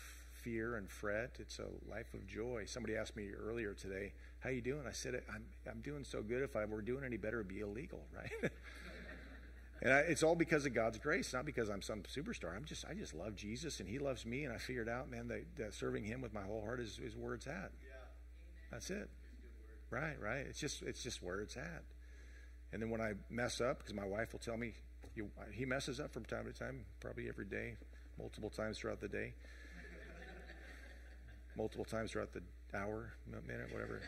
fear and fret. It's a life of joy. Somebody asked me earlier today, "How you doing?" I said, "I'm I'm doing so good. If I were doing any better, it'd be illegal, [LAUGHS] right?" and I, it's all because of God's grace, not because I'm some superstar. I'm just I just love Jesus and He loves me, and I figured out, man, that, that serving Him with my whole heart is, is where it's at. Yeah. That's it. Right, right. It's just it's just where it's at. And then when I mess up, because my wife will tell me, he messes up from time to time, probably every day, multiple times throughout the day multiple times throughout the hour, minute, whatever.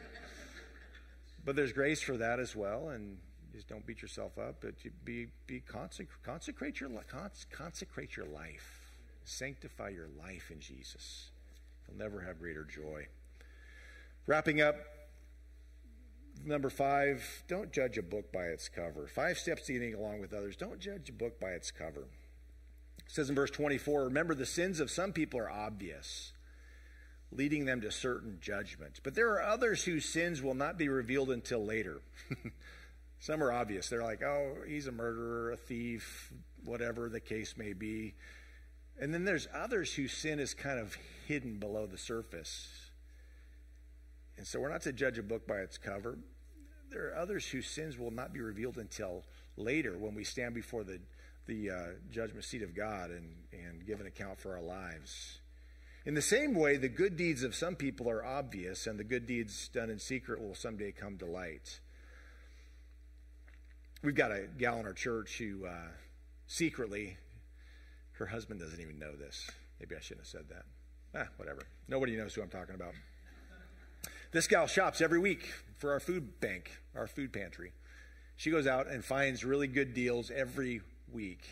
but there's grace for that as well, and just don't beat yourself up. But be be consecrate, consecrate your consecrate your life, sanctify your life in Jesus. You'll never have greater joy. Wrapping up. Number five, don't judge a book by its cover. Five steps to getting along with others. Don't judge a book by its cover. It says in verse 24, remember the sins of some people are obvious leading them to certain judgments. But there are others whose sins will not be revealed until later. [LAUGHS] Some are obvious. They're like, oh, he's a murderer, a thief, whatever the case may be. And then there's others whose sin is kind of hidden below the surface. And so we're not to judge a book by its cover. There are others whose sins will not be revealed until later when we stand before the, the uh, judgment seat of God and, and give an account for our lives. In the same way, the good deeds of some people are obvious, and the good deeds done in secret will someday come to light. We've got a gal in our church who uh, secretly, her husband doesn't even know this. Maybe I shouldn't have said that. Ah, whatever. Nobody knows who I'm talking about. This gal shops every week for our food bank, our food pantry. She goes out and finds really good deals every week.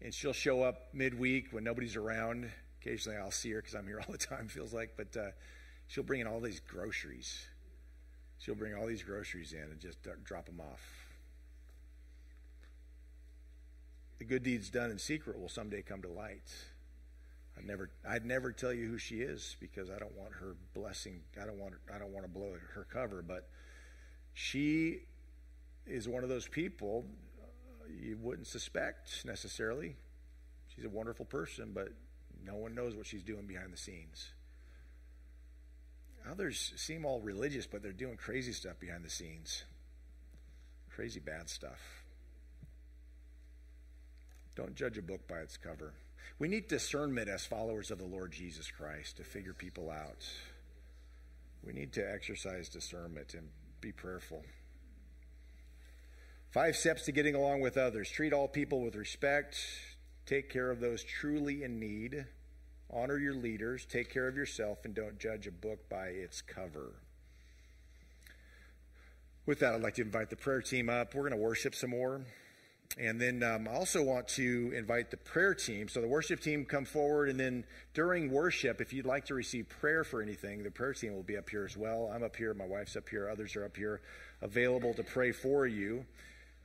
And she'll show up midweek when nobody's around Occasionally I'll see her because I'm here all the time, [LAUGHS] feels like, but uh, she'll bring in all these groceries. She'll bring all these groceries in and just drop them off. The good deeds done in secret will someday come to light. I'd never, I'd never tell you who she is because I don't want her blessing. I don't want, I don't want to blow her cover. But she is one of those people uh, you wouldn't suspect necessarily. She's a wonderful person, but no one knows what she's doing behind the scenes. Others seem all religious, but they're doing crazy stuff behind the scenes. Crazy bad stuff. Don't judge a book by its cover. We need discernment as followers of the Lord Jesus Christ to figure people out. We need to exercise discernment and be prayerful. Five steps to getting along with others treat all people with respect, take care of those truly in need, honor your leaders, take care of yourself, and don't judge a book by its cover. With that, I'd like to invite the prayer team up. We're going to worship some more. And then um, I also want to invite the prayer team. So the worship team come forward, and then during worship, if you'd like to receive prayer for anything, the prayer team will be up here as well. I'm up here, my wife's up here, others are up here, available to pray for you.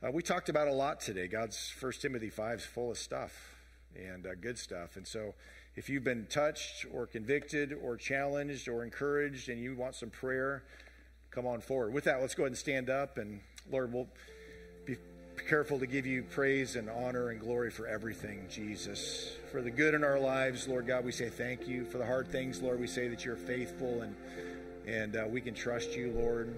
Uh, we talked about a lot today. God's First Timothy five is full of stuff and uh, good stuff. And so, if you've been touched or convicted or challenged or encouraged, and you want some prayer, come on forward. With that, let's go ahead and stand up, and Lord, we'll be careful to give you praise and honor and glory for everything, Jesus. For the good in our lives, Lord God, we say thank you. For the hard things, Lord, we say that you're faithful and and uh, we can trust you, Lord.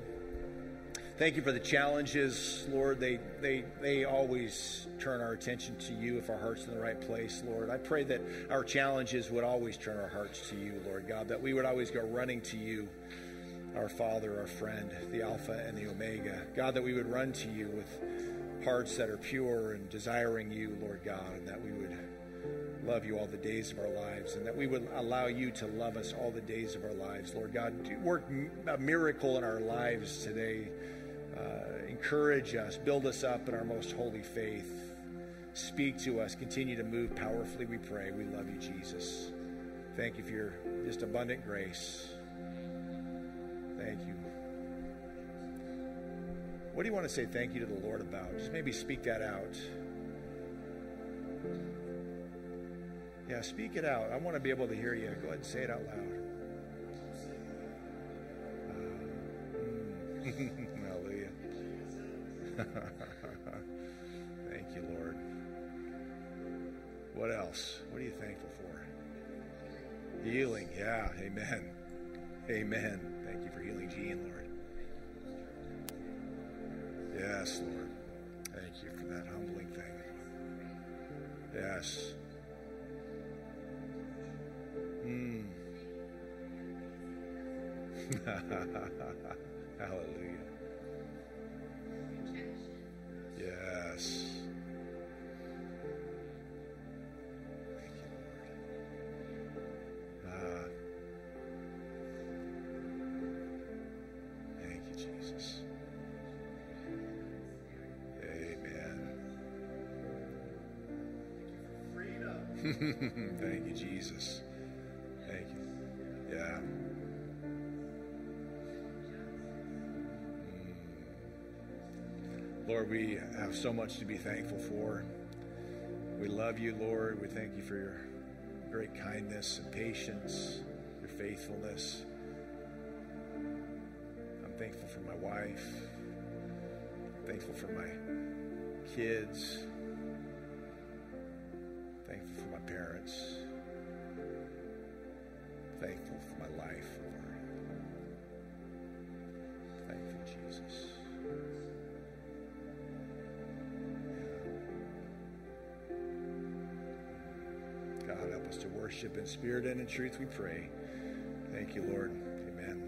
Thank you for the challenges, Lord. They, they, they always turn our attention to you if our heart's in the right place, Lord. I pray that our challenges would always turn our hearts to you, Lord God, that we would always go running to you, our Father, our friend, the Alpha and the Omega. God, that we would run to you with hearts that are pure and desiring you, Lord God, and that we would love you all the days of our lives, and that we would allow you to love us all the days of our lives, Lord God. Work a miracle in our lives today uh, encourage us, build us up in our most holy faith. Speak to us, continue to move powerfully, we pray. We love you, Jesus. Thank you for your just abundant grace. Thank you. What do you want to say thank you to the Lord about? Just maybe speak that out. Yeah, speak it out. I want to be able to hear you. Go ahead and say it out loud. [LAUGHS] Uh, mm. [LAUGHS] [LAUGHS] Thank you, Lord. What else? What are you thankful for? Healing. Yeah. Amen. Amen. Thank you for healing Gene, Lord. Yes, Lord. Thank you for that humbling thing. Yes. Mm. [LAUGHS] Hallelujah. Yes. Thank you, Lord. [LAUGHS] Thank you, Jesus. Lord, we have so much to be thankful for. We love you, Lord. We thank you for your great kindness and patience, your faithfulness. I'm thankful for my wife. I'm thankful for my kids. I'm thankful for my parents. I'm thankful for my life, Lord. Thankful, Jesus. Us to worship in spirit and in truth, we pray. Thank you, Lord. Amen.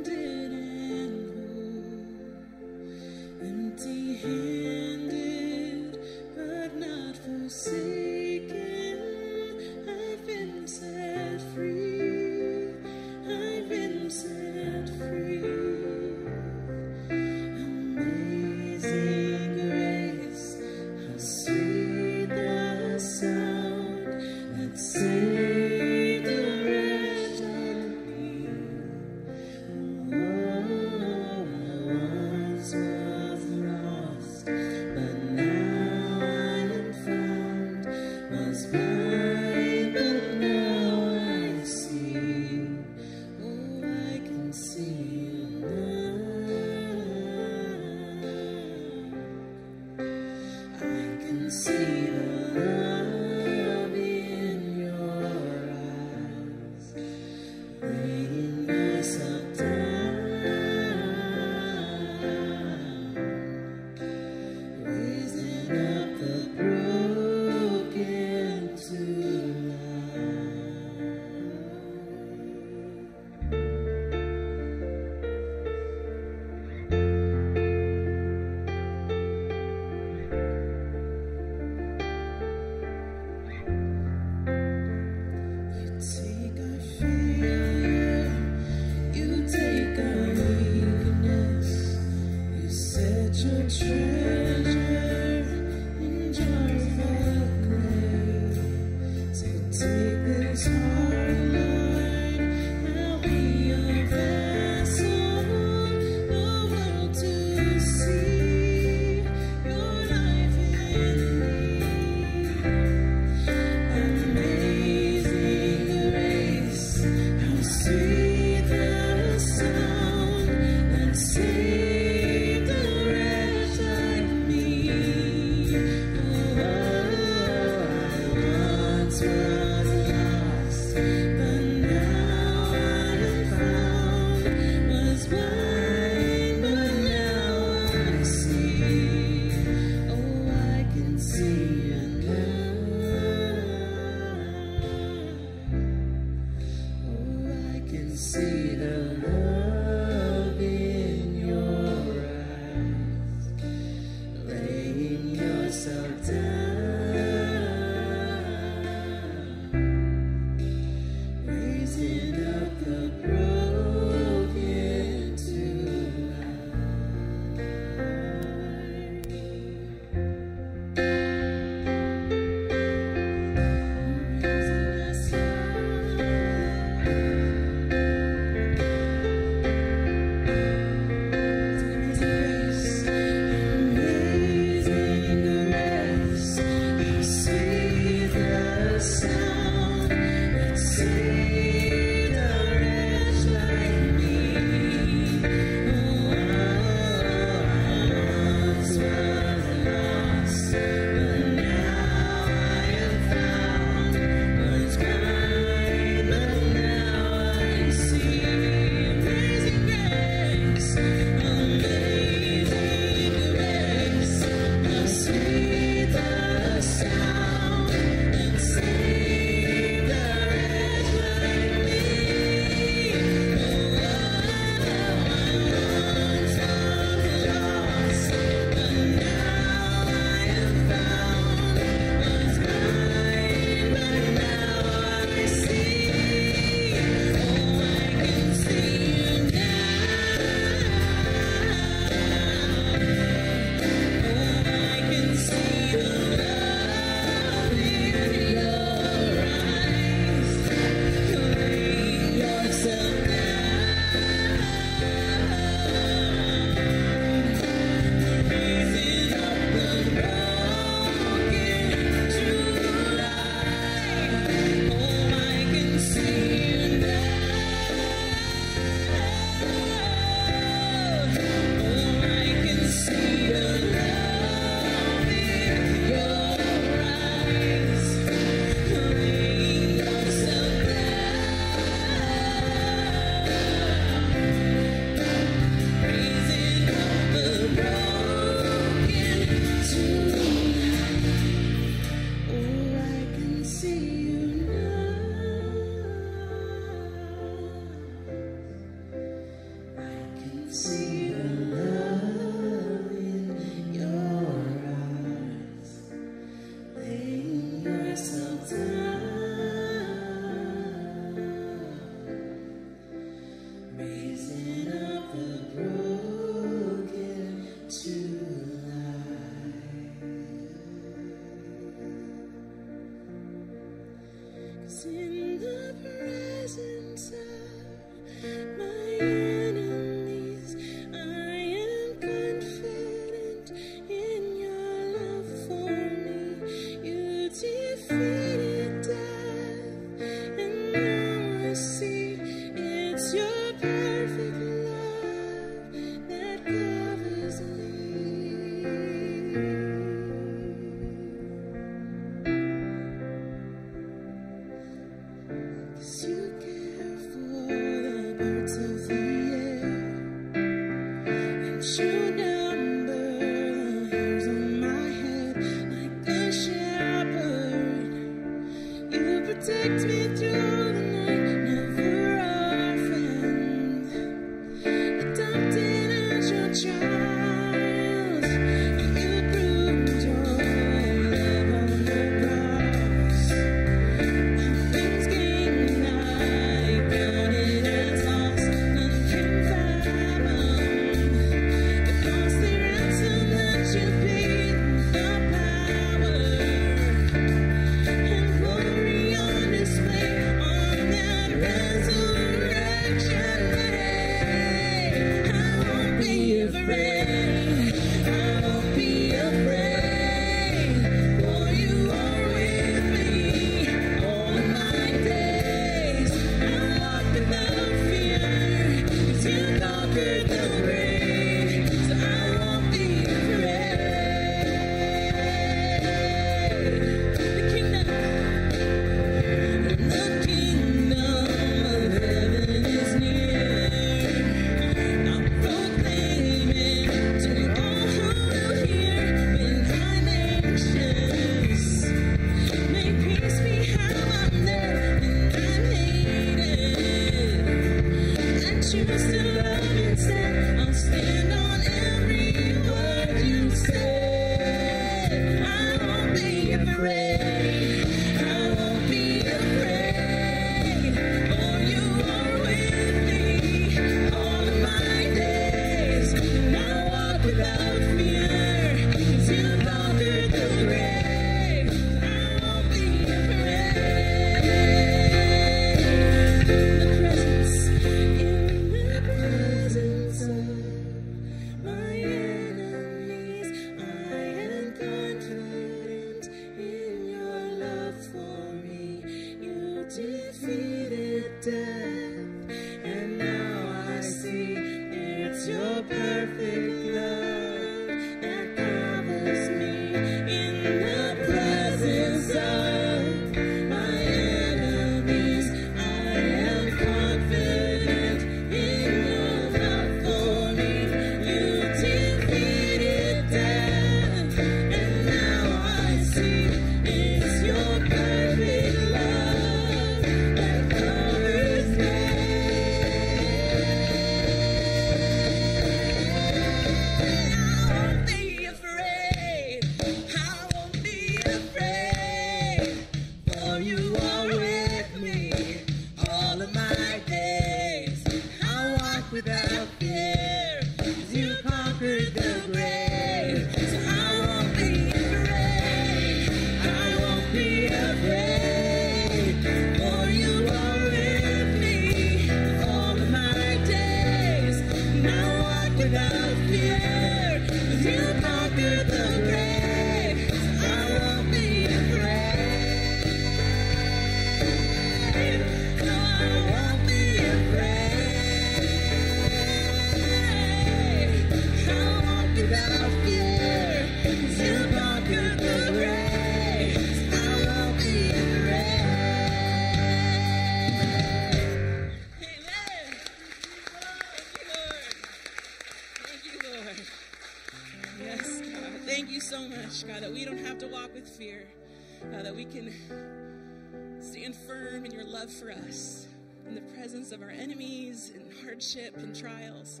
Stand firm in your love for us. In the presence of our enemies and hardship and trials,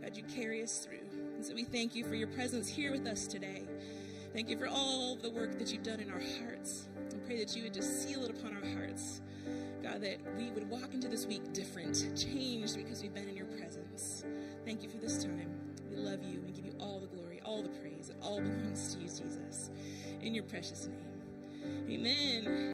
God, you carry us through. And so we thank you for your presence here with us today. Thank you for all the work that you've done in our hearts. I pray that you would just seal it upon our hearts. God, that we would walk into this week different, changed because we've been in your presence. Thank you for this time. We love you and give you all the glory, all the praise. It all belongs to you, Jesus. In your precious name. Amen.